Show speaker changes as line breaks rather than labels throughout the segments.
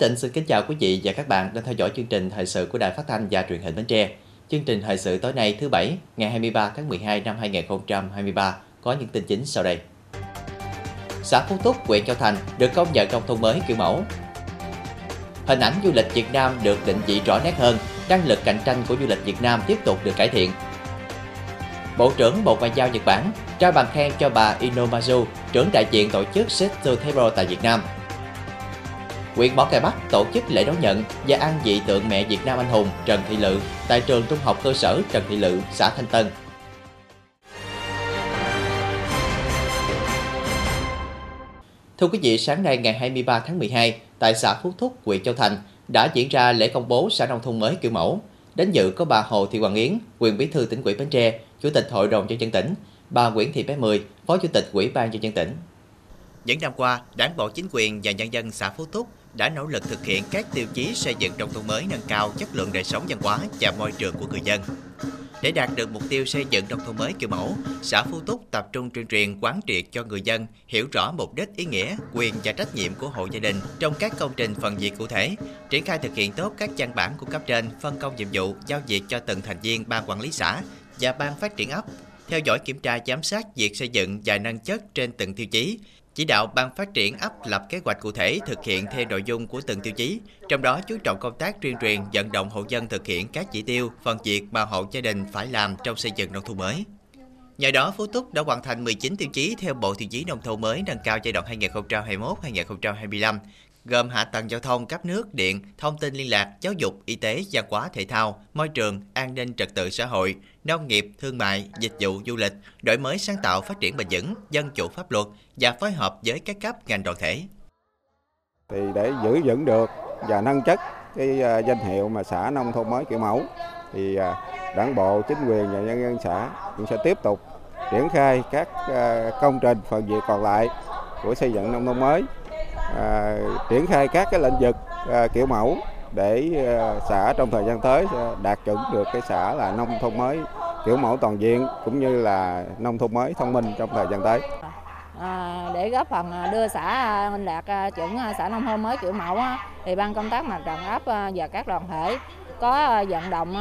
Tịnh xin kính chào quý vị và các bạn đang theo dõi chương trình thời sự của Đài Phát thanh và Truyền hình Bến Tre. Chương trình thời sự tối nay thứ Bảy, ngày 23 tháng 12 năm 2023 có những tin chính sau đây. Xã Phú Túc, huyện Châu Thành được công nhận nông thôn mới kiểu mẫu. Hình ảnh du lịch Việt Nam được định vị rõ nét hơn, năng lực cạnh tranh của du lịch Việt Nam tiếp tục được cải thiện. Bộ trưởng Bộ Ngoại giao Nhật Bản trao bằng khen cho bà Inomazu, trưởng đại diện tổ chức Setsu Table tại Việt Nam. Huyện Mỏ Cày Bắc tổ chức lễ đón nhận và an vị tượng mẹ Việt Nam anh hùng Trần Thị Lự tại trường trung học cơ sở Trần Thị Lự, xã Thanh Tân. Thưa quý vị, sáng nay ngày 23 tháng 12, tại xã Phú Thúc, huyện Châu Thành đã diễn ra lễ công bố xã nông thôn mới kiểu mẫu. Đến dự có bà Hồ Thị Hoàng Yến, quyền bí thư tỉnh ủy Bến Tre, chủ tịch hội đồng nhân dân tỉnh, bà Nguyễn Thị Bé Mười, phó chủ tịch ủy ban nhân dân tỉnh. Những năm qua, Đảng bộ chính quyền và nhân dân xã Phú Túc đã nỗ lực thực hiện các tiêu chí xây dựng nông thôn mới nâng cao chất lượng đời sống văn hóa và môi trường của người dân. Để đạt được mục tiêu xây dựng nông thôn mới kiểu mẫu, xã Phú Túc tập trung tuyên truyền quán triệt cho người dân hiểu rõ mục đích, ý nghĩa, quyền và trách nhiệm của hộ gia đình trong các công trình phần việc cụ thể, triển khai thực hiện tốt các văn bản của cấp trên, phân công nhiệm vụ, giao việc cho từng thành viên ban quản lý xã và ban phát triển ấp, theo dõi kiểm tra giám sát việc xây dựng và nâng chất trên từng tiêu chí, chỉ đạo ban phát triển ấp lập kế hoạch cụ thể thực hiện theo nội dung của từng tiêu chí, trong đó chú trọng công tác tuyên truyền vận động hộ dân thực hiện các chỉ tiêu, phần việc mà hộ gia đình phải làm trong xây dựng nông thôn mới. Nhờ đó, Phú Túc đã hoàn thành 19 tiêu chí theo Bộ Tiêu chí Nông thôn mới nâng cao giai đoạn 2021-2025, gồm hạ tầng giao thông, cấp nước, điện, thông tin liên lạc, giáo dục, y tế, văn hóa, thể thao, môi trường, an ninh trật tự xã hội, nông nghiệp, thương mại, dịch vụ du lịch, đổi mới sáng tạo phát triển bền vững, dân chủ pháp luật và phối hợp với các cấp ngành đoàn thể.
Thì để giữ vững được và nâng chất cái à, danh hiệu mà xã nông thôn mới kiểu mẫu thì à, đảng bộ, chính quyền và nhân dân xã cũng sẽ tiếp tục triển khai các à, công trình phần việc còn lại của xây dựng nông thôn mới à, triển khai các cái lĩnh vực à, kiểu mẫu để à, xã trong thời gian tới đạt chuẩn được cái xã là nông thôn mới kiểu mẫu toàn diện cũng như là nông thôn mới thông minh trong thời gian tới.
À, để góp phần à, đưa xã à, Minh Đạt à, chuẩn xã nông thôn mới kiểu mẫu thì ban công tác mặt trận ấp và các đoàn thể có vận động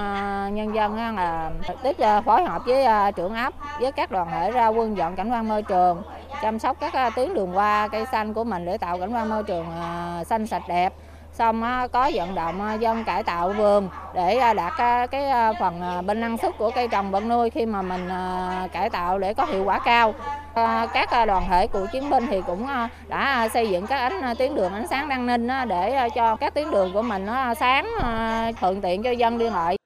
nhân dân là tích phối hợp với trưởng ấp với các đoàn thể ra quân dọn cảnh quan môi trường chăm sóc các à, tuyến đường hoa cây xanh của mình để tạo cảnh quan môi trường à, xanh sạch đẹp. Xong à, có vận động dân cải tạo vườn để đạt cái phần bên năng suất của cây trồng vật nuôi khi mà mình cải tạo để có hiệu quả cao. Các đoàn thể cựu chiến binh thì cũng đã xây dựng các ánh tuyến đường ánh sáng đăng ninh để cho các tuyến đường của mình nó sáng thuận tiện cho dân đi lại.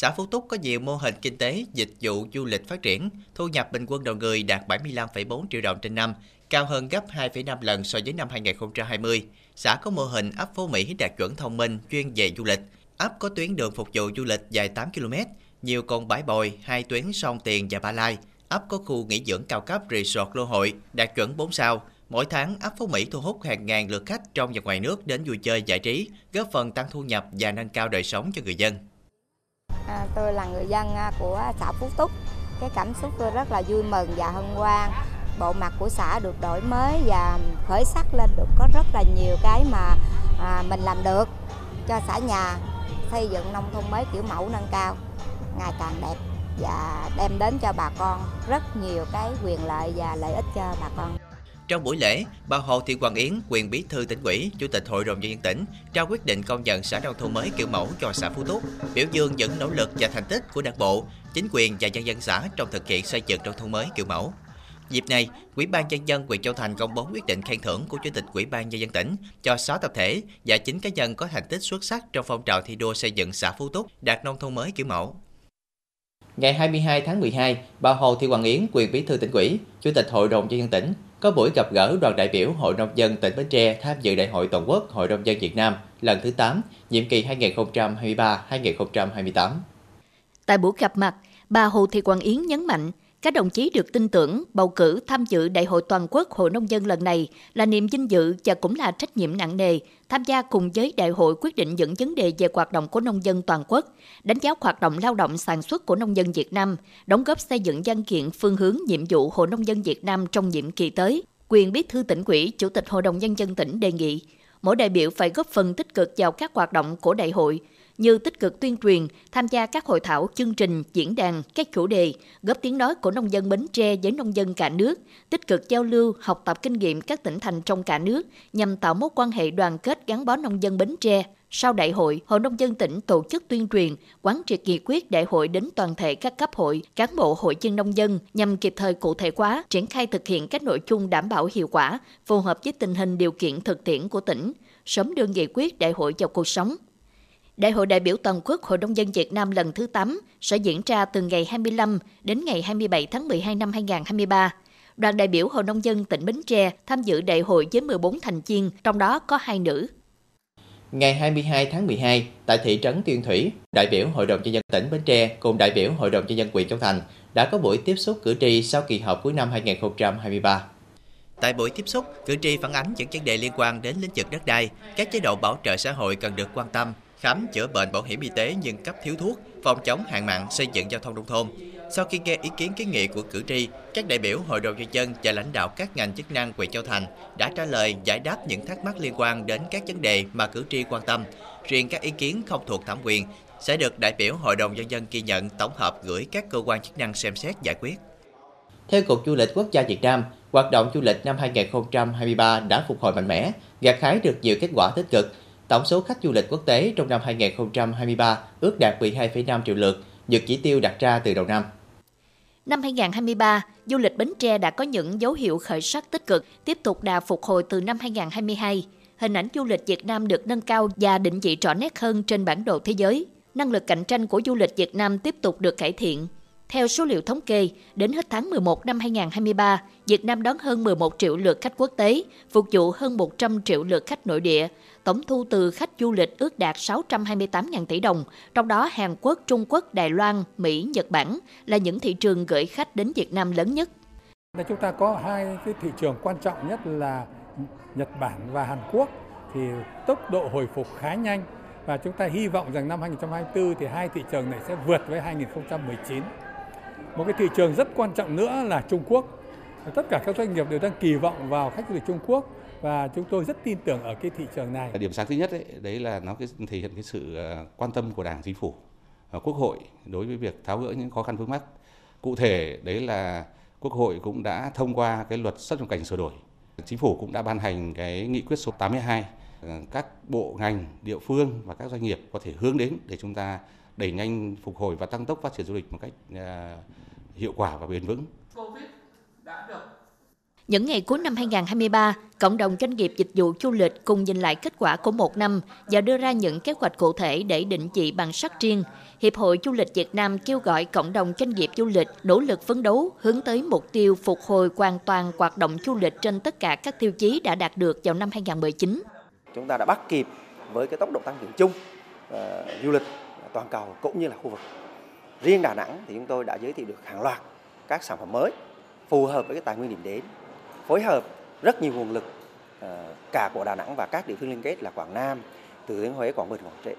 Xã Phú Túc có nhiều mô hình kinh tế, dịch vụ du lịch phát triển, thu nhập bình quân đầu người đạt 75,4 triệu đồng trên năm, cao hơn gấp 2,5 lần so với năm 2020. Xã có mô hình ấp Phú Mỹ đạt chuẩn thông minh chuyên về du lịch. Ấp có tuyến đường phục vụ du lịch dài 8 km, nhiều con bãi bồi, hai tuyến sông Tiền và Ba Lai. Ấp có khu nghỉ dưỡng cao cấp resort lô hội đạt chuẩn 4 sao. Mỗi tháng, ấp Phú Mỹ thu hút hàng ngàn lượt khách trong và ngoài nước đến vui chơi giải trí, góp phần tăng thu nhập và nâng cao đời sống cho người dân.
À, tôi là người dân à, của xã Phú Túc. Cái cảm xúc tôi rất là vui mừng và hân hoan. Bộ mặt của xã được đổi mới và khởi sắc lên được có rất là nhiều cái mà à, mình làm được cho xã nhà xây dựng nông thôn mới kiểu mẫu nâng cao ngày càng đẹp và đem đến cho bà con rất nhiều cái quyền lợi và lợi ích cho bà con.
Trong buổi lễ, bà Hồ Thị Hoàng Yến, quyền bí thư tỉnh ủy, chủ tịch hội đồng nhân dân tỉnh, trao quyết định công nhận xã nông thôn mới kiểu mẫu cho xã Phú Túc, biểu dương những nỗ lực và thành tích của đảng bộ, chính quyền và nhân dân xã trong thực hiện xây dựng nông thôn mới kiểu mẫu. Dịp này, Ủy ban nhân dân huyện Châu Thành công bố quyết định khen thưởng của Chủ tịch Ủy ban nhân dân tỉnh cho 6 tập thể và 9 cá nhân có thành tích xuất sắc trong phong trào thi đua xây dựng xã Phú Túc đạt nông thôn mới kiểu mẫu. Ngày 22 tháng 12, bà Hồ Thị Hoàng Yến, quyền bí thư tỉnh ủy, Chủ tịch Hội đồng nhân dân tỉnh có buổi gặp gỡ đoàn đại biểu Hội nông dân tỉnh Bến Tre tham dự Đại hội Toàn quốc Hội nông dân Việt Nam lần thứ 8, nhiệm kỳ 2023-2028.
Tại buổi gặp mặt, bà Hồ Thị Quang Yến nhấn mạnh, các đồng chí được tin tưởng bầu cử tham dự Đại hội Toàn quốc Hội Nông dân lần này là niềm vinh dự và cũng là trách nhiệm nặng nề tham gia cùng với đại hội quyết định những vấn đề về hoạt động của nông dân toàn quốc, đánh giá hoạt động lao động sản xuất của nông dân Việt Nam, đóng góp xây dựng văn kiện phương hướng nhiệm vụ Hội nông dân Việt Nam trong nhiệm kỳ tới. Quyền bí thư tỉnh ủy, Chủ tịch Hội đồng Nhân dân tỉnh đề nghị mỗi đại biểu phải góp phần tích cực vào các hoạt động của đại hội, như tích cực tuyên truyền, tham gia các hội thảo, chương trình, diễn đàn, các chủ đề, góp tiếng nói của nông dân Bến Tre với nông dân cả nước, tích cực giao lưu, học tập kinh nghiệm các tỉnh thành trong cả nước nhằm tạo mối quan hệ đoàn kết gắn bó nông dân Bến Tre. Sau đại hội, Hội Nông dân tỉnh tổ chức tuyên truyền, quán triệt nghị quyết đại hội đến toàn thể các cấp hội, cán bộ hội viên nông dân nhằm kịp thời cụ thể hóa, triển khai thực hiện các nội dung đảm bảo hiệu quả, phù hợp với tình hình điều kiện thực tiễn của tỉnh, sớm đưa nghị quyết đại hội vào cuộc sống. Đại hội đại biểu toàn quốc Hội nông dân Việt Nam lần thứ 8 sẽ diễn ra từ ngày 25 đến ngày 27 tháng 12 năm 2023. Đoàn đại biểu Hội nông dân tỉnh Bến Tre tham dự đại hội với 14 thành viên, trong đó có hai nữ.
Ngày 22 tháng 12, tại thị trấn Tuyên Thủy, đại biểu Hội đồng nhân dân tỉnh Bến Tre cùng đại biểu Hội đồng nhân dân huyện Châu Thành đã có buổi tiếp xúc cử tri sau kỳ họp cuối năm 2023. Tại buổi tiếp xúc, cử tri phản ánh những vấn đề liên quan đến lĩnh vực đất đai, các chế độ bảo trợ xã hội cần được quan tâm, khám chữa bệnh bảo hiểm y tế nhưng cấp thiếu thuốc, phòng chống hạn mặn, xây dựng giao thông nông thôn. Sau khi nghe ý kiến kiến nghị của cử tri, các đại biểu Hội đồng nhân dân và lãnh đạo các ngành chức năng huyện Châu Thành đã trả lời giải đáp những thắc mắc liên quan đến các vấn đề mà cử tri quan tâm. Riêng các ý kiến không thuộc thẩm quyền sẽ được đại biểu Hội đồng nhân dân ghi nhận tổng hợp gửi các cơ quan chức năng xem xét giải quyết. Theo Cục Du lịch Quốc gia Việt Nam, hoạt động du lịch năm 2023 đã phục hồi mạnh mẽ, gặt hái được nhiều kết quả tích cực. Tổng số khách du lịch quốc tế trong năm 2023 ước đạt 12,5 triệu lượt, vượt chỉ tiêu đặt ra từ đầu năm.
Năm 2023, du lịch Bến Tre đã có những dấu hiệu khởi sắc tích cực, tiếp tục đà phục hồi từ năm 2022. Hình ảnh du lịch Việt Nam được nâng cao và định vị rõ nét hơn trên bản đồ thế giới. Năng lực cạnh tranh của du lịch Việt Nam tiếp tục được cải thiện. Theo số liệu thống kê, đến hết tháng 11 năm 2023, Việt Nam đón hơn 11 triệu lượt khách quốc tế, phục vụ hơn 100 triệu lượt khách nội địa. Tổng thu từ khách du lịch ước đạt 628.000 tỷ đồng, trong đó Hàn Quốc, Trung Quốc, Đài Loan, Mỹ, Nhật Bản là những thị trường gửi khách đến Việt Nam lớn nhất.
Chúng ta có hai cái thị trường quan trọng nhất là Nhật Bản và Hàn Quốc thì tốc độ hồi phục khá nhanh và chúng ta hy vọng rằng năm 2024 thì hai thị trường này sẽ vượt với 2019. Một cái thị trường rất quan trọng nữa là Trung Quốc. Tất cả các doanh nghiệp đều đang kỳ vọng vào khách du lịch Trung Quốc và chúng tôi rất tin tưởng ở cái thị trường này.
Điểm sáng thứ nhất đấy, đấy là nó cái thể hiện cái sự ờ, quan tâm của Đảng, Chính phủ, và Quốc hội đối với việc tháo gỡ những khó khăn vướng mắt. Cụ thể đấy là Quốc hội cũng đã thông qua cái luật xuất nhập cảnh sửa đổi. Chính phủ cũng đã ban hành cái nghị quyết số 82 ờ, các bộ ngành, địa phương và các doanh nghiệp có thể hướng đến để chúng ta đẩy nhanh phục hồi và tăng tốc phát triển du lịch một cách hiệu quả và bền vững.
Những ngày cuối năm 2023, cộng đồng doanh nghiệp dịch vụ du lịch cùng nhìn lại kết quả của một năm và đưa ra những kế hoạch cụ thể để định vị bằng sắc riêng. Hiệp hội Du lịch Việt Nam kêu gọi cộng đồng doanh nghiệp du lịch nỗ lực phấn đấu hướng tới mục tiêu phục hồi hoàn toàn hoạt động du lịch trên tất cả các tiêu chí đã đạt được vào năm 2019.
Chúng ta đã bắt kịp với cái tốc độ tăng trưởng chung uh, du lịch toàn cầu cũng như là khu vực. Riêng Đà Nẵng thì chúng tôi đã giới thiệu được hàng loạt các sản phẩm mới phù hợp với cái tài nguyên điểm đến, phối hợp rất nhiều nguồn lực ờ, cả của Đà Nẵng và các địa phương liên kết là Quảng Nam, Thừa Thiên Huế, Quảng Bình, Quảng Trị.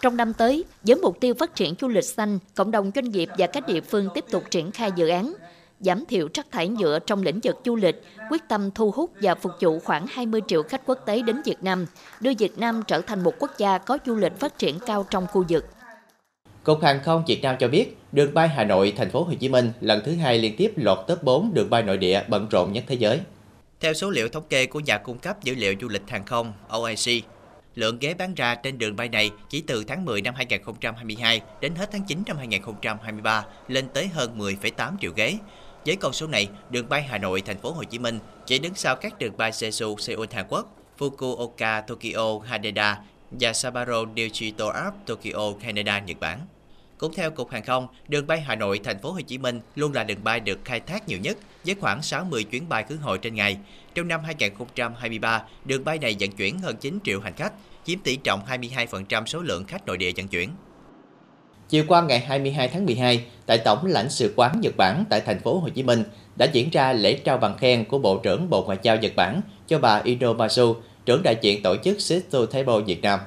Trong năm tới, với mục tiêu phát triển du lịch xanh, cộng đồng doanh nghiệp và các địa phương tiếp tục triển khai dự án giảm thiểu rác thải nhựa trong lĩnh vực du lịch, quyết tâm thu hút và phục vụ khoảng 20 triệu khách quốc tế đến Việt Nam, đưa Việt Nam trở thành một quốc gia có du lịch phát triển cao trong khu vực.
Cục Hàng không Việt Nam cho biết, đường bay Hà Nội Thành phố Hồ Chí Minh lần thứ hai liên tiếp lọt top 4 đường bay nội địa bận rộn nhất thế giới. Theo số liệu thống kê của nhà cung cấp dữ liệu du lịch hàng không OIC, lượng ghế bán ra trên đường bay này chỉ từ tháng 10 năm 2022 đến hết tháng 9 năm 2023 lên tới hơn 10,8 triệu ghế. Với con số này, đường bay Hà Nội Thành phố Hồ Chí Minh chỉ đứng sau các đường bay Jeju Seoul Hàn Quốc, Fukuoka Tokyo Haneda và Sapporo Digital App Tokyo Canada Nhật Bản. Cũng theo Cục Hàng không, đường bay Hà Nội Thành phố Hồ Chí Minh luôn là đường bay được khai thác nhiều nhất với khoảng 60 chuyến bay khứ hồi trên ngày. Trong năm 2023, đường bay này vận chuyển hơn 9 triệu hành khách, chiếm tỷ trọng 22% số lượng khách nội địa vận chuyển. Chiều qua ngày 22 tháng 12, tại Tổng lãnh sự quán Nhật Bản tại thành phố Hồ Chí Minh đã diễn ra lễ trao bằng khen của Bộ trưởng Bộ Ngoại giao Nhật Bản cho bà Ino Masu, trưởng đại diện tổ chức Sisto Table Việt Nam.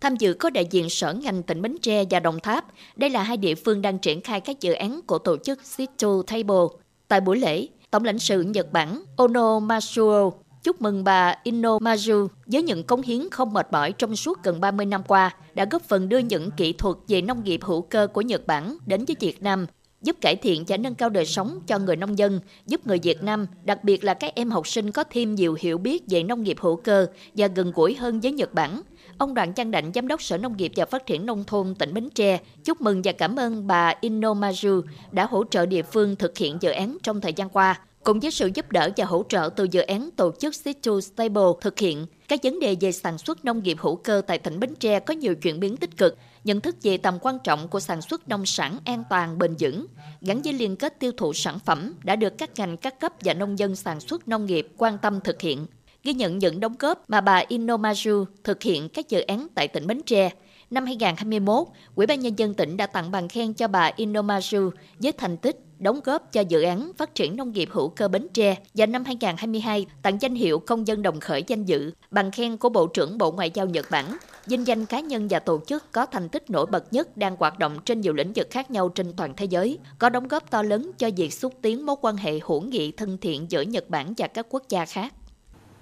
Tham dự có đại diện sở ngành tỉnh Bến Tre và Đồng Tháp. Đây là hai địa phương đang triển khai các dự án của tổ chức Sisto Table. Tại buổi lễ, Tổng lãnh sự Nhật Bản Ono Masuo chúc mừng bà Inno Maju với những cống hiến không mệt mỏi trong suốt gần 30 năm qua, đã góp phần đưa những kỹ thuật về nông nghiệp hữu cơ của Nhật Bản đến với Việt Nam, giúp cải thiện và nâng cao đời sống cho người nông dân, giúp người Việt Nam, đặc biệt là các em học sinh có thêm nhiều hiểu biết về nông nghiệp hữu cơ và gần gũi hơn với Nhật Bản. Ông Đoàn Trang Đạnh, Giám đốc Sở Nông nghiệp và Phát triển Nông thôn tỉnh Bến Tre, chúc mừng và cảm ơn bà Inomaju đã hỗ trợ địa phương thực hiện dự án trong thời gian qua. Cùng với sự giúp đỡ và hỗ trợ từ dự án tổ chức Situ Stable thực hiện, các vấn đề về sản xuất nông nghiệp hữu cơ tại tỉnh Bến Tre có nhiều chuyển biến tích cực, nhận thức về tầm quan trọng của sản xuất nông sản an toàn bền vững, gắn với liên kết tiêu thụ sản phẩm đã được các ngành các cấp và nông dân sản xuất nông nghiệp quan tâm thực hiện. Ghi nhận những đóng góp mà bà Inomaju thực hiện các dự án tại tỉnh Bến Tre, năm 2021, Ủy ban Nhân dân tỉnh đã tặng bằng khen cho bà Inomaju với thành tích đóng góp cho dự án phát triển nông nghiệp hữu cơ Bến Tre và năm 2022 tặng danh hiệu công dân đồng khởi danh dự, bằng khen của Bộ trưởng Bộ Ngoại giao Nhật Bản, vinh danh cá nhân và tổ chức có thành tích nổi bật nhất đang hoạt động trên nhiều lĩnh vực khác nhau trên toàn thế giới, có đóng góp to lớn cho việc xúc tiến mối quan hệ hữu nghị thân thiện giữa Nhật Bản và các quốc gia khác.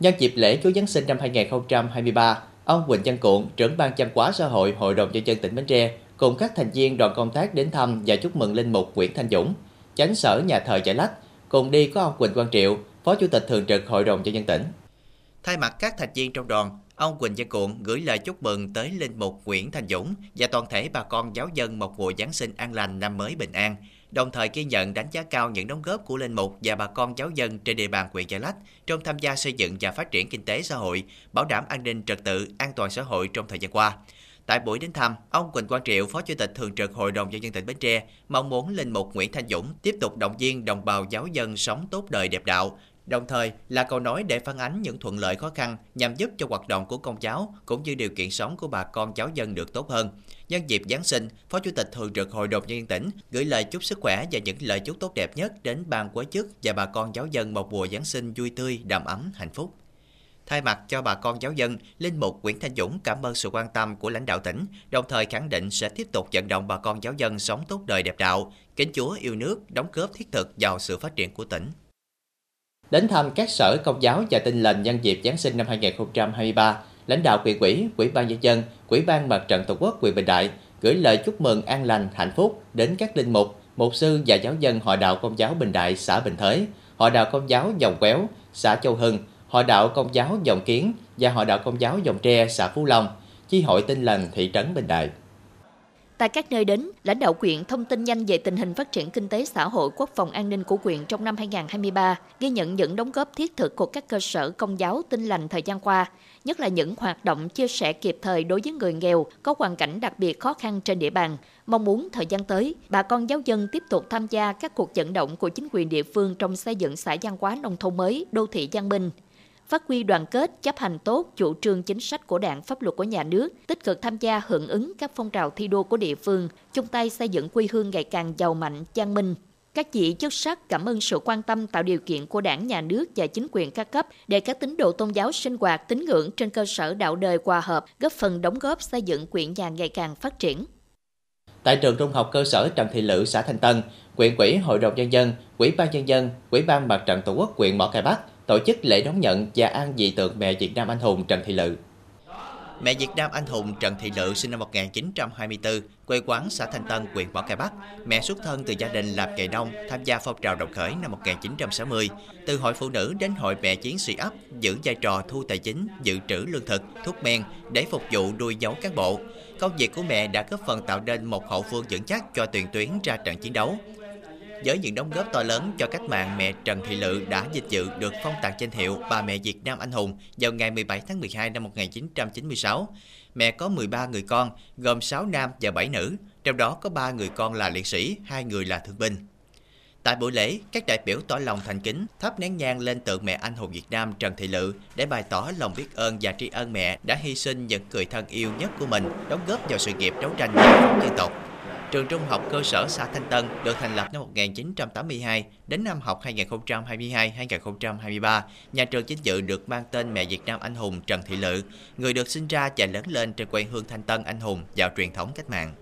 Nhân dịp lễ Chúa Giáng sinh năm 2023, ông Quỳnh Văn Cuộn, trưởng ban văn hóa xã hội Hội đồng nhân dân tỉnh Bến Tre, cùng các thành viên đoàn công tác đến thăm và chúc mừng linh mục Nguyễn Thanh Dũng, chánh sở nhà thờ Chợ Lách, cùng đi có ông Quỳnh Quang Triệu, Phó Chủ tịch Thường trực Hội đồng nhân dân tỉnh. Thay mặt các thành viên trong đoàn, ông Quỳnh Văn Cuộn gửi lời chúc mừng tới linh mục Nguyễn Thanh Dũng và toàn thể bà con giáo dân một mùa Giáng sinh an lành năm mới bình an, đồng thời ghi nhận đánh giá cao những đóng góp của linh mục và bà con giáo dân trên địa bàn huyện Gia Lách trong tham gia xây dựng và phát triển kinh tế xã hội, bảo đảm an ninh trật tự, an toàn xã hội trong thời gian qua. Tại buổi đến thăm, ông Quỳnh Quang Triệu, Phó Chủ tịch Thường trực Hội đồng Nhân dân tỉnh Bến Tre, mong muốn linh mục Nguyễn Thanh Dũng tiếp tục động viên đồng bào giáo dân sống tốt đời đẹp đạo, đồng thời là cầu nói để phản ánh những thuận lợi khó khăn nhằm giúp cho hoạt động của công giáo cũng như điều kiện sống của bà con giáo dân được tốt hơn. Nhân dịp Giáng sinh, Phó Chủ tịch Thường trực Hội đồng Nhân dân tỉnh gửi lời chúc sức khỏe và những lời chúc tốt đẹp nhất đến ban quế chức và bà con giáo dân một mùa Giáng sinh vui tươi, đầm ấm, hạnh phúc. Thay mặt cho bà con giáo dân, Linh Mục Nguyễn Thanh Dũng cảm ơn sự quan tâm của lãnh đạo tỉnh, đồng thời khẳng định sẽ tiếp tục vận động bà con giáo dân sống tốt đời đẹp đạo, kính Chúa yêu nước, đóng góp thiết thực vào sự phát triển của tỉnh. Đến thăm các sở công giáo và tin lành nhân dịp Giáng sinh năm 2023, lãnh đạo huyện ủy, ủy ban nhân dân, ủy ban mặt trận tổ quốc huyện Bình Đại gửi lời chúc mừng an lành, hạnh phúc đến các linh mục, mục sư và giáo dân hội đạo công giáo Bình Đại, xã Bình Thới, hội đạo công giáo Dòng Quéo, xã Châu Hưng, hội đạo công giáo Dòng Kiến và hội đạo công giáo Dòng Tre, xã Phú Long, chi hội tinh lành thị trấn Bình Đại.
Tại các nơi đến, lãnh đạo quyện thông tin nhanh về tình hình phát triển kinh tế xã hội quốc phòng an ninh của quyện trong năm 2023, ghi nhận những đóng góp thiết thực của các cơ sở công giáo tinh lành thời gian qua, nhất là những hoạt động chia sẻ kịp thời đối với người nghèo có hoàn cảnh đặc biệt khó khăn trên địa bàn. Mong muốn thời gian tới, bà con giáo dân tiếp tục tham gia các cuộc vận động của chính quyền địa phương trong xây dựng xã văn hóa nông thôn mới, đô thị văn minh, phát huy đoàn kết, chấp hành tốt chủ trương chính sách của đảng, pháp luật của nhà nước, tích cực tham gia hưởng ứng các phong trào thi đua của địa phương, chung tay xây dựng quê hương ngày càng giàu mạnh, văn minh. Các vị chức sắc cảm ơn sự quan tâm tạo điều kiện của đảng, nhà nước và chính quyền các cấp để các tín đồ tôn giáo sinh hoạt tín ngưỡng trên cơ sở đạo đời hòa hợp, góp phần đóng góp xây dựng quyện nhà ngày càng phát triển.
Tại trường trung học cơ sở Trần Thị Lự, xã Thanh Tân, quyện quỹ Hội đồng Nhân dân, Quỹ ban Nhân dân, Quỹ ban Mặt trận Tổ quốc quyện Mỏ Cày Bắc tổ chức lễ đón nhận và an dị tượng mẹ Việt Nam anh hùng Trần Thị Lự. Mẹ Việt Nam anh hùng Trần Thị Lự sinh năm 1924, quê quán xã Thanh Tân, huyện Võ Cai Bắc. Mẹ xuất thân từ gia đình làm nghề nông, tham gia phong trào đồng khởi năm 1960. Từ hội phụ nữ đến hội mẹ chiến sĩ ấp, giữ vai trò thu tài chính, dự trữ lương thực, thuốc men để phục vụ nuôi dấu cán bộ. Công việc của mẹ đã góp phần tạo nên một hậu phương vững chắc cho tuyển tuyến ra trận chiến đấu. Với những đóng góp to lớn cho cách mạng, mẹ Trần Thị Lự đã dịch dự được phong tặng danh hiệu Bà mẹ Việt Nam anh hùng vào ngày 17 tháng 12 năm 1996. Mẹ có 13 người con, gồm 6 nam và 7 nữ, trong đó có 3 người con là liệt sĩ, 2 người là thương binh. Tại buổi lễ, các đại biểu tỏ lòng thành kính, thắp nén nhang lên tượng mẹ anh hùng Việt Nam Trần Thị Lự để bày tỏ lòng biết ơn và tri ân mẹ đã hy sinh những người thân yêu nhất của mình, đóng góp vào sự nghiệp đấu tranh giải phóng dân tộc. Trường Trung học cơ sở xã Thanh Tân được thành lập năm 1982 đến năm học 2022-2023. Nhà trường chính dự được mang tên Mẹ Việt Nam Anh hùng Trần Thị Lự, người được sinh ra và lớn lên trên quê hương Thanh Tân anh hùng vào truyền thống cách mạng.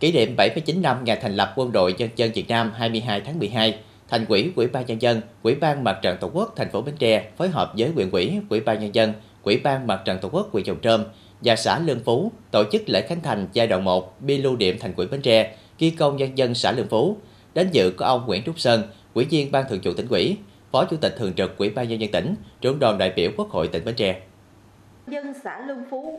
Kỷ niệm 79 năm ngày thành lập Quân đội Nhân dân Việt Nam 22 tháng 12, Thành ủy, Ủy ban nhân dân, Ủy ban Mặt trận Tổ quốc thành phố Bến Tre phối hợp với huyện ủy, Ủy ban nhân dân, Ủy ban Mặt trận Tổ quốc huyện Dòng Trơm và xã Lương Phú tổ chức lễ khánh thành giai đoạn 1 bi lưu niệm thành ủy Bến Tre, ghi công nhân dân xã Lương Phú. Đến dự có ông Nguyễn Trúc Sơn, Ủy viên Ban Thường vụ tỉnh ủy, Phó Chủ tịch Thường trực Ủy ban nhân dân tỉnh, trưởng đoàn đại biểu Quốc hội tỉnh Bến Tre.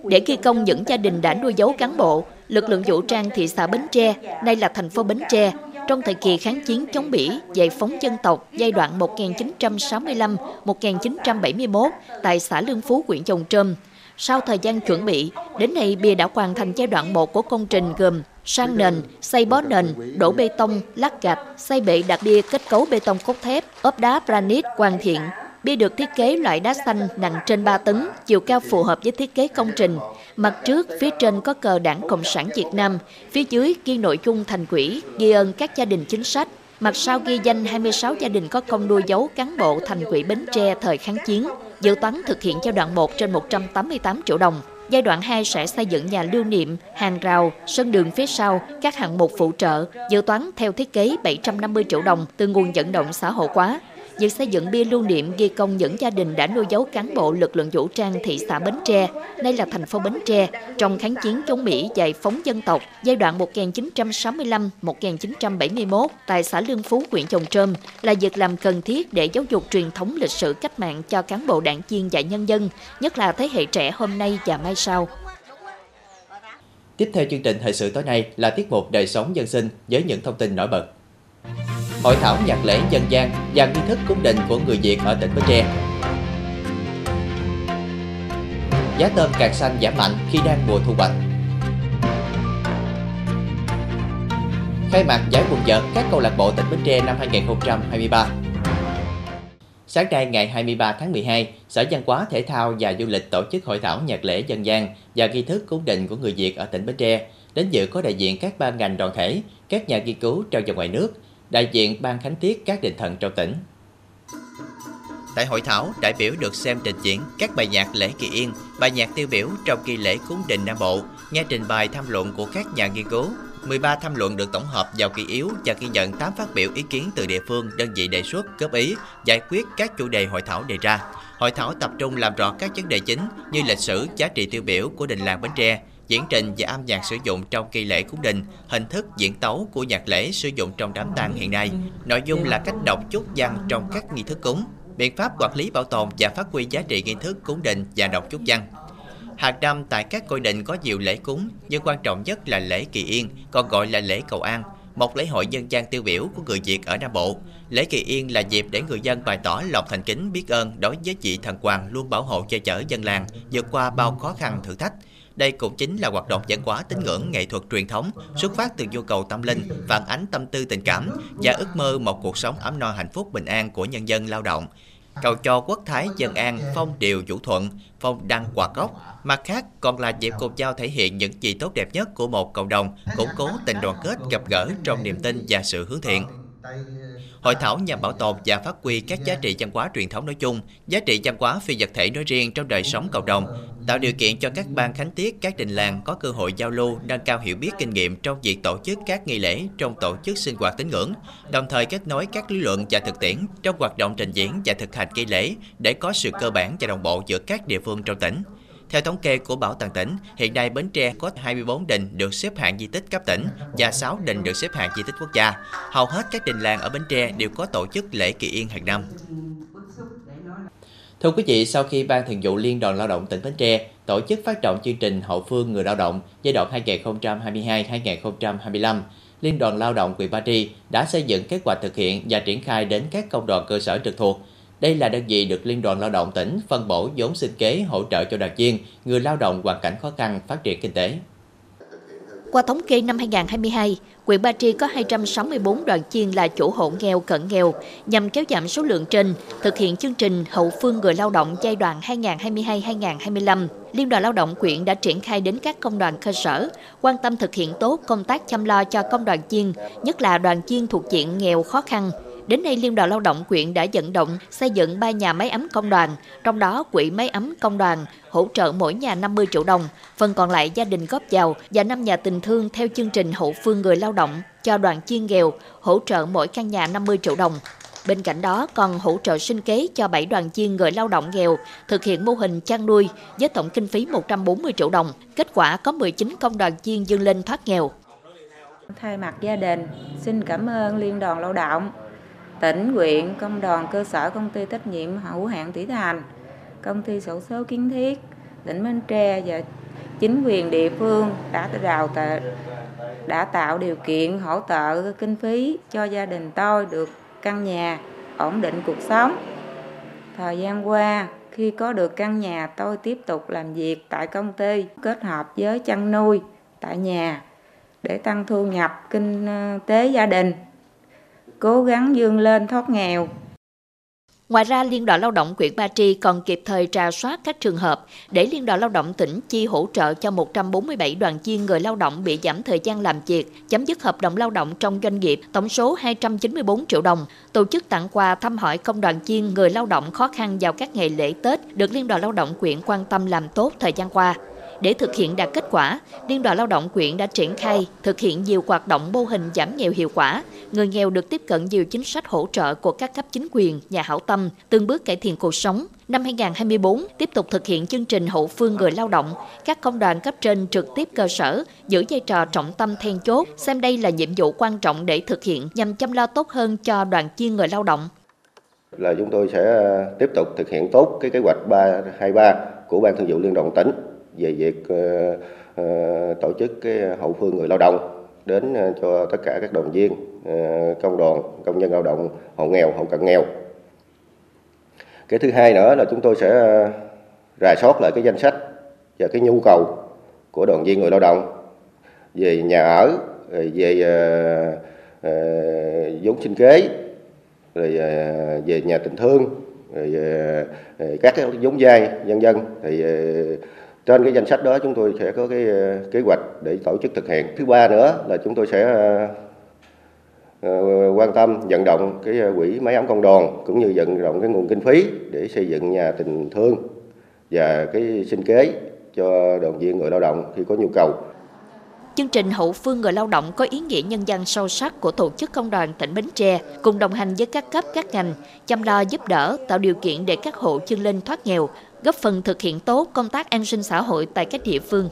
Để ghi công những gia đình đã nuôi dấu cán bộ, lực lượng vũ trang thị xã Bến Tre, nay là thành phố Bến Tre, trong thời kỳ kháng chiến chống Bỉ, giải phóng dân tộc giai đoạn 1965-1971 tại xã Lương Phú, huyện Chồng Trơm. Sau thời gian chuẩn bị, đến nay bia đã hoàn thành giai đoạn 1 của công trình gồm sang nền, xây bó nền, đổ bê tông, lát gạch, xây bệ đặt bia kết cấu bê tông cốt thép, ốp đá granite hoàn thiện. Bia được thiết kế loại đá xanh nặng trên 3 tấn, chiều cao phù hợp với thiết kế công trình. Mặt trước, phía trên có cờ đảng Cộng sản Việt Nam, phía dưới ghi nội dung thành quỹ, ghi ơn các gia đình chính sách. Mặt sau ghi danh 26 gia đình có công nuôi dấu cán bộ thành quỹ Bến Tre thời kháng chiến. Dự toán thực hiện giai đoạn 1 trên 188 triệu đồng. Giai đoạn 2 sẽ xây dựng nhà lưu niệm, hàng rào, sân đường phía sau, các hạng mục phụ trợ, dự toán theo thiết kế 750 triệu đồng từ nguồn vận động xã hội hóa. Việc xây dựng bia lưu niệm ghi công những gia đình đã nuôi dấu cán bộ lực lượng vũ trang thị xã Bến Tre, nay là thành phố Bến Tre, trong kháng chiến chống Mỹ giải phóng dân tộc giai đoạn 1965-1971 tại xã Lương Phú, huyện Chồng Trơm là việc làm cần thiết để giáo dục truyền thống lịch sử cách mạng cho cán bộ đảng viên và nhân dân, nhất là thế hệ trẻ hôm nay và mai sau.
Tiếp theo chương trình thời sự tối nay là tiết mục đời sống dân sinh với những thông tin nổi bật. Hội thảo nhạc lễ dân gian và nghi thức cúng đình của người Việt ở tỉnh Bến Tre. Giá tôm càng xanh giảm mạnh khi đang mùa thu hoạch. Khai mạc giải quần vợt các câu lạc bộ tỉnh Bến Tre năm 2023. Sáng nay ngày 23 tháng 12, Sở Văn hóa Thể thao và Du lịch tổ chức hội thảo nhạc lễ dân gian và nghi thức cúng đình của người Việt ở tỉnh Bến Tre. Đến dự có đại diện các ban ngành đoàn thể, các nhà nghiên cứu trong và ngoài nước, đại diện ban khánh tiết các đình thần trong tỉnh. Tại hội thảo, đại biểu được xem trình diễn các bài nhạc lễ kỳ yên, bài nhạc tiêu biểu trong kỳ lễ cúng đình Nam Bộ, nghe trình bày tham luận của các nhà nghiên cứu. 13 tham luận được tổng hợp vào kỳ yếu và ghi nhận 8 phát biểu ý kiến từ địa phương, đơn vị đề xuất, góp ý, giải quyết các chủ đề hội thảo đề ra. Hội thảo tập trung làm rõ các vấn đề chính như lịch sử, giá trị tiêu biểu của đình làng Bến Tre, diễn trình và âm nhạc sử dụng trong kỳ lễ cúng đình, hình thức diễn tấu của nhạc lễ sử dụng trong đám tang hiện nay. Nội dung là cách đọc chúc văn trong các nghi thức cúng, biện pháp quản lý bảo tồn và phát huy giá trị nghi thức cúng đình và đọc chúc văn. Hàng năm tại các ngôi đình có nhiều lễ cúng, nhưng quan trọng nhất là lễ Kỳ Yên, còn gọi là lễ cầu an, một lễ hội dân gian tiêu biểu của người Việt ở Nam Bộ. Lễ Kỳ Yên là dịp để người dân bày tỏ lòng thành kính biết ơn đối với vị thần hoàng luôn bảo hộ che chở dân làng vượt qua bao khó khăn thử thách. Đây cũng chính là hoạt động văn hóa tín ngưỡng nghệ thuật truyền thống xuất phát từ nhu cầu tâm linh, phản ánh tâm tư tình cảm và ước mơ một cuộc sống ấm no hạnh phúc bình an của nhân dân lao động cầu cho quốc thái dân an, phong điều vũ thuận, phong đăng quạt gốc. Mặt khác còn là dịp cùng nhau thể hiện những gì tốt đẹp nhất của một cộng đồng, củng cố tình đoàn kết gặp gỡ trong niềm tin và sự hướng thiện. Hội thảo nhằm bảo tồn và phát huy các giá trị văn hóa truyền thống nói chung, giá trị văn hóa phi vật thể nói riêng trong đời sống cộng đồng, tạo điều kiện cho các ban khánh tiết, các đình làng có cơ hội giao lưu, nâng cao hiểu biết kinh nghiệm trong việc tổ chức các nghi lễ trong tổ chức sinh hoạt tín ngưỡng, đồng thời kết nối các lý luận và thực tiễn trong hoạt động trình diễn và thực hành nghi lễ để có sự cơ bản và đồng bộ giữa các địa phương trong tỉnh. Theo thống kê của Bảo tàng tỉnh, hiện nay Bến Tre có 24 đình được xếp hạng di tích cấp tỉnh và 6 đình được xếp hạng di tích quốc gia. Hầu hết các đình làng ở Bến Tre đều có tổ chức lễ kỳ yên hàng năm. Thưa quý vị, sau khi Ban Thường vụ Liên đoàn Lao động tỉnh Bến Tre tổ chức phát động chương trình hậu phương người lao động giai đoạn 2022-2025, Liên đoàn Lao động huyện Ba Tri đã xây dựng kế hoạch thực hiện và triển khai đến các công đoàn cơ sở trực thuộc đây là đơn vị được Liên đoàn Lao động tỉnh phân bổ vốn sinh kế hỗ trợ cho đoàn viên, người lao động hoàn cảnh khó khăn phát triển kinh tế.
Qua thống kê năm 2022, huyện Ba Tri có 264 đoàn viên là chủ hộ nghèo cận nghèo nhằm kéo giảm số lượng trên, thực hiện chương trình hậu phương người lao động giai đoạn 2022-2025. Liên đoàn Lao động huyện đã triển khai đến các công đoàn cơ sở, quan tâm thực hiện tốt công tác chăm lo cho công đoàn viên, nhất là đoàn viên thuộc diện nghèo khó khăn, Đến nay, Liên đoàn Lao động quyện đã vận động xây dựng 3 nhà máy ấm công đoàn, trong đó quỹ máy ấm công đoàn hỗ trợ mỗi nhà 50 triệu đồng, phần còn lại gia đình góp vào và 5 nhà tình thương theo chương trình hậu phương người lao động cho đoàn chiên nghèo hỗ trợ mỗi căn nhà 50 triệu đồng. Bên cạnh đó còn hỗ trợ sinh kế cho 7 đoàn viên người lao động nghèo thực hiện mô hình chăn nuôi với tổng kinh phí 140 triệu đồng. Kết quả có 19 công đoàn viên dương lên thoát nghèo.
Thay mặt gia đình, xin cảm ơn Liên đoàn Lao động, tỉnh, huyện, công đoàn cơ sở công ty trách nhiệm hữu hạn Thủy Thành, công ty sổ số kiến thiết, tỉnh Bến Tre và chính quyền địa phương đã đào tạo đã tạo điều kiện hỗ trợ kinh phí cho gia đình tôi được căn nhà ổn định cuộc sống. Thời gian qua, khi có được căn nhà tôi tiếp tục làm việc tại công ty kết hợp với chăn nuôi tại nhà để tăng thu nhập kinh ờ, tế gia đình, cố gắng vươn lên thoát nghèo.
Ngoài ra, Liên đoàn Lao động huyện Ba Tri còn kịp thời trà soát các trường hợp để Liên đoàn Lao động tỉnh chi hỗ trợ cho 147 đoàn viên người lao động bị giảm thời gian làm việc, chấm dứt hợp đồng lao động trong doanh nghiệp, tổng số 294 triệu đồng. Tổ chức tặng quà thăm hỏi công đoàn viên người lao động khó khăn vào các ngày lễ Tết được Liên đoàn Lao động huyện quan tâm làm tốt thời gian qua. Để thực hiện đạt kết quả, Liên đoàn Lao động quyện đã triển khai thực hiện nhiều hoạt động mô hình giảm nghèo hiệu quả. Người nghèo được tiếp cận nhiều chính sách hỗ trợ của các cấp chính quyền, nhà hảo tâm, từng bước cải thiện cuộc sống. Năm 2024, tiếp tục thực hiện chương trình hậu phương người lao động, các công đoàn cấp trên trực tiếp cơ sở, giữ vai trò trọng tâm then chốt, xem đây là nhiệm vụ quan trọng để thực hiện nhằm chăm lo tốt hơn cho đoàn viên người lao động.
Là chúng tôi sẽ tiếp tục thực hiện tốt cái kế hoạch 323 của Ban Thường vụ Liên đoàn tỉnh về việc ờ, ờ, tổ chức cái hậu phương người lao động đến ờ, cho tất cả các đoàn viên công đoàn công nhân lao động hộ nghèo hộ cận nghèo. Cái thứ hai nữa là chúng tôi sẽ rà soát lại cái danh sách và cái nhu cầu của đoàn viên người lao động về nhà ở về vốn sinh kế rồi về nhà tình thương rồi các cái vốn vay nhân dân thì uh, trên cái danh sách đó chúng tôi sẽ có cái ờ, kế hoạch để tổ chức thực hiện. Thứ ba nữa là chúng tôi sẽ ờ, ờ, quan tâm vận động cái quỹ máy ấm công đoàn cũng như vận động cái nguồn kinh phí để xây dựng nhà tình thương và cái sinh kế cho đoàn viên người lao động khi có nhu cầu.
Chương trình hậu phương người lao động có ý nghĩa nhân dân sâu sắc của tổ chức công đoàn tỉnh Bến Tre, cùng đồng hành với các cấp các ngành, chăm lo giúp đỡ, tạo điều kiện để các hộ chân lên thoát nghèo, góp phần thực hiện tốt công tác an sinh xã hội tại các địa phương.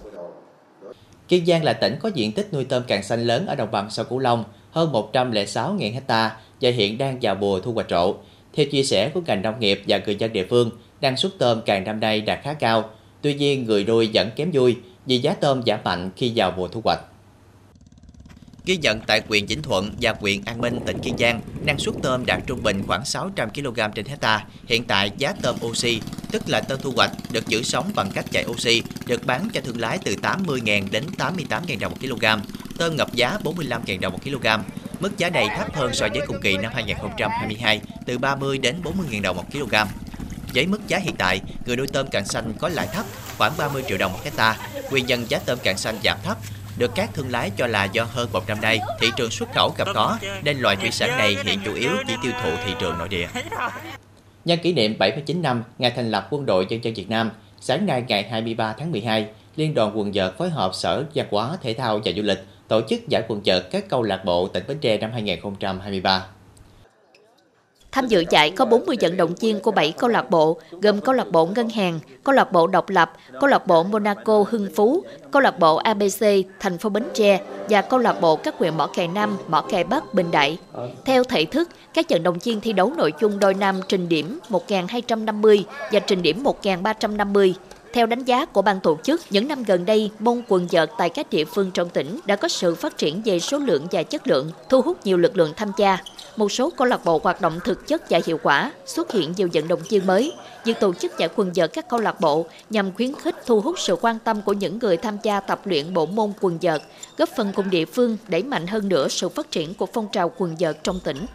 Kiên Giang là tỉnh có diện tích nuôi tôm càng xanh lớn ở đồng bằng sông Cửu Long, hơn 106.000 hecta và hiện đang vào mùa thu hoạch rộ. Theo chia sẻ của ngành nông nghiệp và người dân địa phương, năng suất tôm càng năm nay đạt khá cao. Tuy nhiên, người nuôi vẫn kém vui vì giá tôm giảm mạnh khi vào mùa thu hoạch. Ghi nhận tại huyện Vĩnh Thuận và huyện An Minh, tỉnh Kiên Giang, năng suất tôm đạt trung bình khoảng 600 kg trên hecta. Hiện tại giá tôm oxy, tức là tôm thu hoạch được giữ sống bằng cách chạy oxy, được bán cho thương lái từ 80.000 đến 88.000 đồng một kg. Tôm ngập giá 45.000 đồng một kg. Mức giá này thấp hơn so với cùng kỳ năm 2022, từ 30 đến 40.000 đồng một kg. Với mức giá hiện tại, người nuôi tôm càng xanh có lãi thấp, khoảng 30 triệu đồng một hecta. Nguyên nhân giá tôm càng xanh giảm thấp được các thương lái cho là do hơn một năm nay thị trường xuất khẩu gặp khó nên loại thủy sản này hiện chủ yếu chỉ tiêu thụ thị trường nội địa. Nhân kỷ niệm 79 năm ngày thành lập Quân đội Nhân dân Việt Nam, sáng nay ngày 23 tháng 12, Liên đoàn quần vợt phối hợp Sở Văn hóa, Thể thao và Du lịch tổ chức giải quần vợt các câu lạc bộ tỉnh Bến Tre năm 2023.
Tham dự giải có 40 vận động viên của 7 câu lạc bộ, gồm câu lạc bộ Ngân hàng, câu lạc bộ Độc lập, câu lạc bộ Monaco Hưng Phú, câu lạc bộ ABC thành phố Bến Tre và câu lạc bộ các huyện Mỏ Cày Nam, Mỏ Cày Bắc, Bình Đại. Theo thể thức, các vận động viên thi đấu nội dung đôi nam trình điểm 1.250 và trình điểm 1.350. Theo đánh giá của ban tổ chức, những năm gần đây, môn quần vợt tại các địa phương trong tỉnh đã có sự phát triển về số lượng và chất lượng, thu hút nhiều lực lượng tham gia. Một số câu lạc bộ hoạt động thực chất và hiệu quả, xuất hiện nhiều vận động viên mới. Việc tổ chức giải quần vợt các câu lạc bộ nhằm khuyến khích thu hút sự quan tâm của những người tham gia tập luyện bộ môn quần vợt, góp phần cùng địa phương đẩy mạnh hơn nữa sự phát triển của phong trào quần vợt trong tỉnh.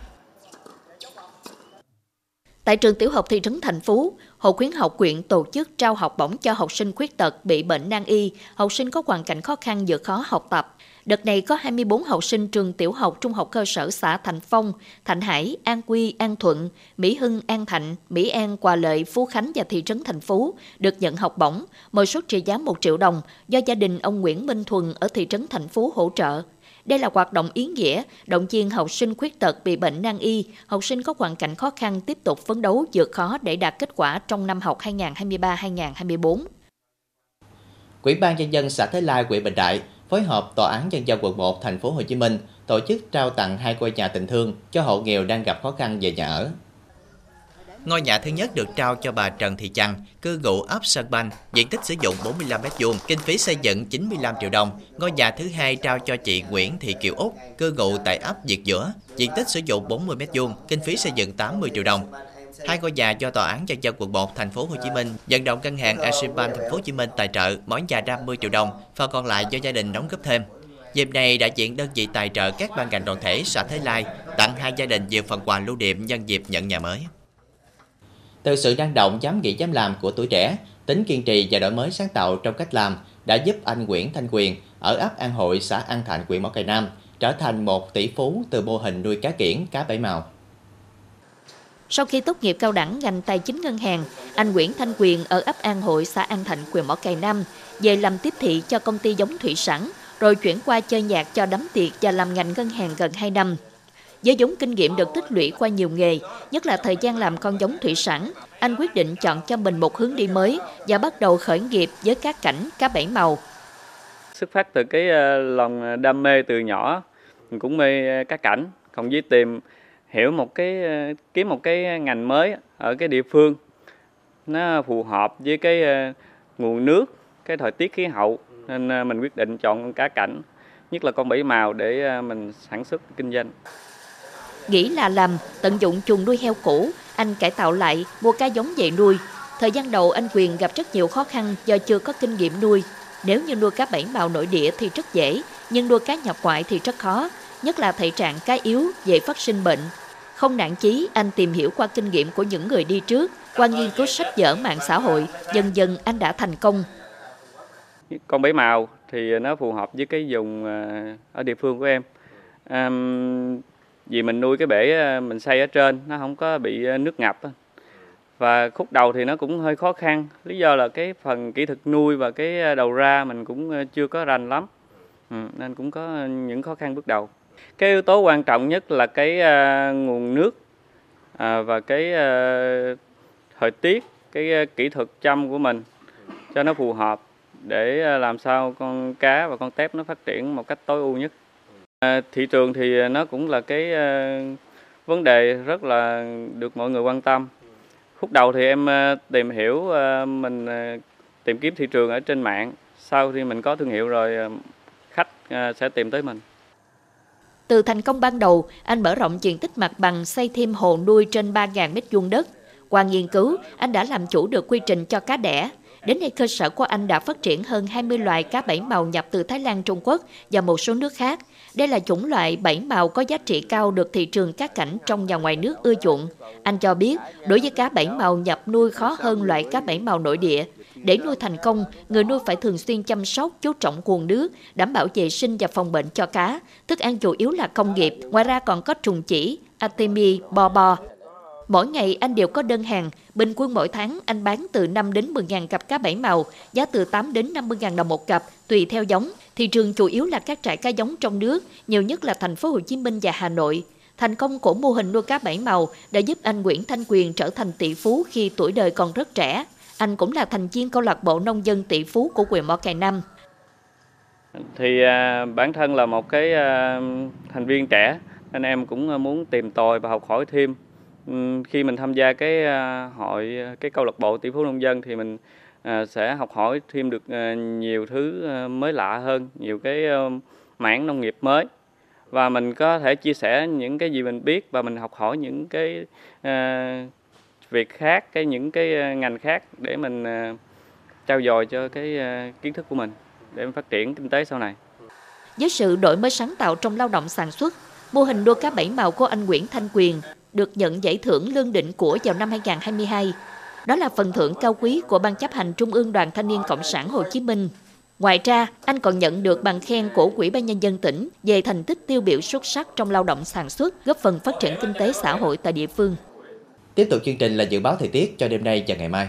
Tại trường tiểu học thị trấn Thành Phú, Hội khuyến học quyện tổ chức trao học bổng cho học sinh khuyết tật bị bệnh nan y, học sinh có hoàn cảnh khó khăn vượt khó học tập. Đợt này có 24 học sinh trường tiểu học trung học cơ sở xã Thành Phong, Thạnh Hải, An Quy, An Thuận, Mỹ Hưng, An Thạnh, Mỹ An, Hòa Lợi, Phú Khánh và thị trấn Thành Phú được nhận học bổng, mỗi suất trị giá 1 triệu đồng do gia đình ông Nguyễn Minh Thuần ở thị trấn Thành Phú hỗ trợ. Đây là hoạt động ý nghĩa, động viên học sinh khuyết tật bị bệnh nan y, học sinh có hoàn cảnh khó khăn tiếp tục phấn đấu vượt khó để đạt kết quả trong năm học 2023-2024.
Quỹ ban nhân dân xã Thái Lai, huyện Bình Đại phối hợp Tòa án nhân dân quận 1 thành phố Hồ Chí Minh tổ chức trao tặng hai ngôi nhà tình thương cho hộ nghèo đang gặp khó khăn về nhà ở. Ngôi nhà thứ nhất được trao cho bà Trần Thị Chăn, cư ngụ ấp Sơn Banh, diện tích sử dụng 45 m2, kinh phí xây dựng 95 triệu đồng. Ngôi nhà thứ hai trao cho chị Nguyễn Thị Kiều Úc, cư ngụ tại ấp Diệt Giữa, diện tích sử dụng 40 m2, kinh phí xây dựng 80 triệu đồng. Hai ngôi nhà do tòa án nhân dân quận 1 thành phố Hồ Chí Minh vận động ngân hàng Agribank thành phố Hồ Chí Minh tài trợ mỗi nhà 50 triệu đồng, phần còn lại do gia đình đóng góp thêm. Dịp này, đại diện đơn vị tài trợ các ban ngành đoàn thể xã Thế Lai tặng hai gia đình nhiều phần quà lưu niệm nhân dịp nhận nhà mới. Từ sự năng động dám nghĩ dám làm của tuổi trẻ, tính kiên trì và đổi mới sáng tạo trong cách làm đã giúp anh Nguyễn Thanh Quyền ở ấp An Hội, xã An Thạnh, huyện Mỏ Cày Nam trở thành một tỷ phú từ mô hình nuôi cá kiển, cá bảy màu.
Sau khi tốt nghiệp cao đẳng ngành tài chính ngân hàng, anh Nguyễn Thanh Quyền ở ấp An Hội, xã An Thạnh, huyện Mỏ Cày Nam về làm tiếp thị cho công ty giống thủy sản, rồi chuyển qua chơi nhạc cho đám tiệc và làm ngành ngân hàng gần 2 năm. Với giống kinh nghiệm được tích lũy qua nhiều nghề, nhất là thời gian làm con giống thủy sản, anh quyết định chọn cho mình một hướng đi mới và bắt đầu khởi nghiệp với các cảnh cá bảy màu.
Xuất phát từ cái ờ, lòng đam mê từ nhỏ, mình cũng mê ờ, cá cảnh, còn với tìm hiểu một cái ờ, kiếm một cái ngành mới ở cái địa phương nó phù hợp với cái nguồn nước, cái thời tiết khí hậu nên mình quyết định chọn con cá cảnh, nhất là con bảy màu để mình sản xuất kinh doanh.
Nghĩ là làm, tận dụng chuồng nuôi heo cũ, anh cải tạo lại, mua cá giống về nuôi. Thời gian đầu anh Quyền gặp rất nhiều khó khăn do chưa có kinh nghiệm nuôi. Nếu như nuôi cá bảy màu nội địa thì rất dễ, nhưng nuôi cá nhập ngoại thì rất khó, nhất là thể trạng cá yếu, dễ phát sinh bệnh. Không nản chí, anh tìm hiểu qua kinh nghiệm của những người đi trước, qua nghiên cứu sách vở mạng xã hội, dần dần anh đã thành công.
Con bảy màu thì nó phù hợp với cái vùng à, ở địa phương của em. À, vì mình nuôi cái bể ờ, mình xây ở trên nó không có bị ờ, nước ngập và khúc đầu thì nó cũng hơi khó khăn lý do là cái phần kỹ thuật nuôi và cái ờ, đầu ra mình cũng chưa có rành lắm. Ừ, nên cũng có những khó khăn bước đầu. Cái yếu tố quan trọng nhất là cái uh, nguồn nước uh, và cái uh, thời tiết cái uh, kỹ thuật chăm của mình cho nó phù hợp để uh, làm sao con cá và con tép nó phát triển một cách tối ưu nhất. À, thị trường thì à, nó cũng là cái à, vấn đề rất là được mọi người quan tâm. Khúc đầu thì em tìm hiểu mình tìm kiếm thị trường ở trên mạng. Sau khi mình có thương hiệu rồi khách sẽ tìm tới mình.
Từ thành công ban đầu, anh mở rộng diện tích mặt bằng xây thêm hồ nuôi trên 3.000 m2 đất. Qua nghiên cứu, anh đã làm chủ được quy trình cho cá đẻ. Đến nay, cơ sở của anh đã phát triển hơn 20 loại cá bảy màu nhập từ Thái Lan, Trung Quốc và một số nước khác. Đây là chủng loại bảy màu có giá trị cao được thị trường cá cảnh trong và ngoài nước ưa chuộng. Anh cho biết, đối với cá bảy màu nhập nuôi khó hơn loại cá bảy màu nội địa. Để nuôi thành công, người nuôi phải thường xuyên chăm sóc, chú trọng nguồn nước, đảm bảo vệ sinh và phòng bệnh cho cá. Thức ăn chủ yếu là công nghiệp, ngoài ra còn có trùng chỉ, atemi, bò bò, Mỗi ngày anh đều có đơn hàng, bình quân mỗi tháng anh bán từ 5 đến 10 ngàn cặp cá bảy màu, giá từ 8 đến 50 ngàn đồng một cặp, tùy theo giống. Thị trường chủ yếu là các trại cá giống trong nước, nhiều nhất là thành phố Hồ Chí Minh và Hà Nội. Thành công của mô hình nuôi cá bảy màu đã giúp anh Nguyễn Thanh Quyền trở thành tỷ phú khi tuổi đời còn rất trẻ. Anh cũng là thành viên câu lạc bộ nông dân tỷ phú của huyện Mỏ Cày Nam.
Thì à, bản thân là một cái à, thành viên trẻ nên em cũng à, muốn tìm tòi và học hỏi thêm khi mình tham gia cái à, hội cái câu lạc bộ tỷ phú nông dân thì mình à, sẽ học hỏi thêm được à, nhiều thứ mới lạ hơn nhiều cái ờ, mảng nông nghiệp mới và mình có thể chia sẻ những cái gì mình biết và mình học hỏi những cái việc khác cái những cái ngành khác để mình trao dồi cho cái kiến thức của mình để phát triển kinh tế sau này.
Với sự đổi mới sáng tạo trong lao động sản xuất, mô hình đua cá bảy màu của anh Nguyễn Thanh Quyền được nhận giải thưởng lương định của vào năm 2022. Đó là phần thưởng cao quý của Ban chấp hành Trung ương Đoàn Thanh niên Cộng sản Hồ Chí Minh. Ngoài ra, anh còn nhận được bằng khen của Quỹ ban Nhân dân tỉnh về thành tích tiêu biểu xuất sắc trong lao động sản xuất, góp phần phát triển kinh tế xã hội tại địa phương.
Tiếp tục chương trình là dự báo thời tiết cho đêm nay và ngày mai.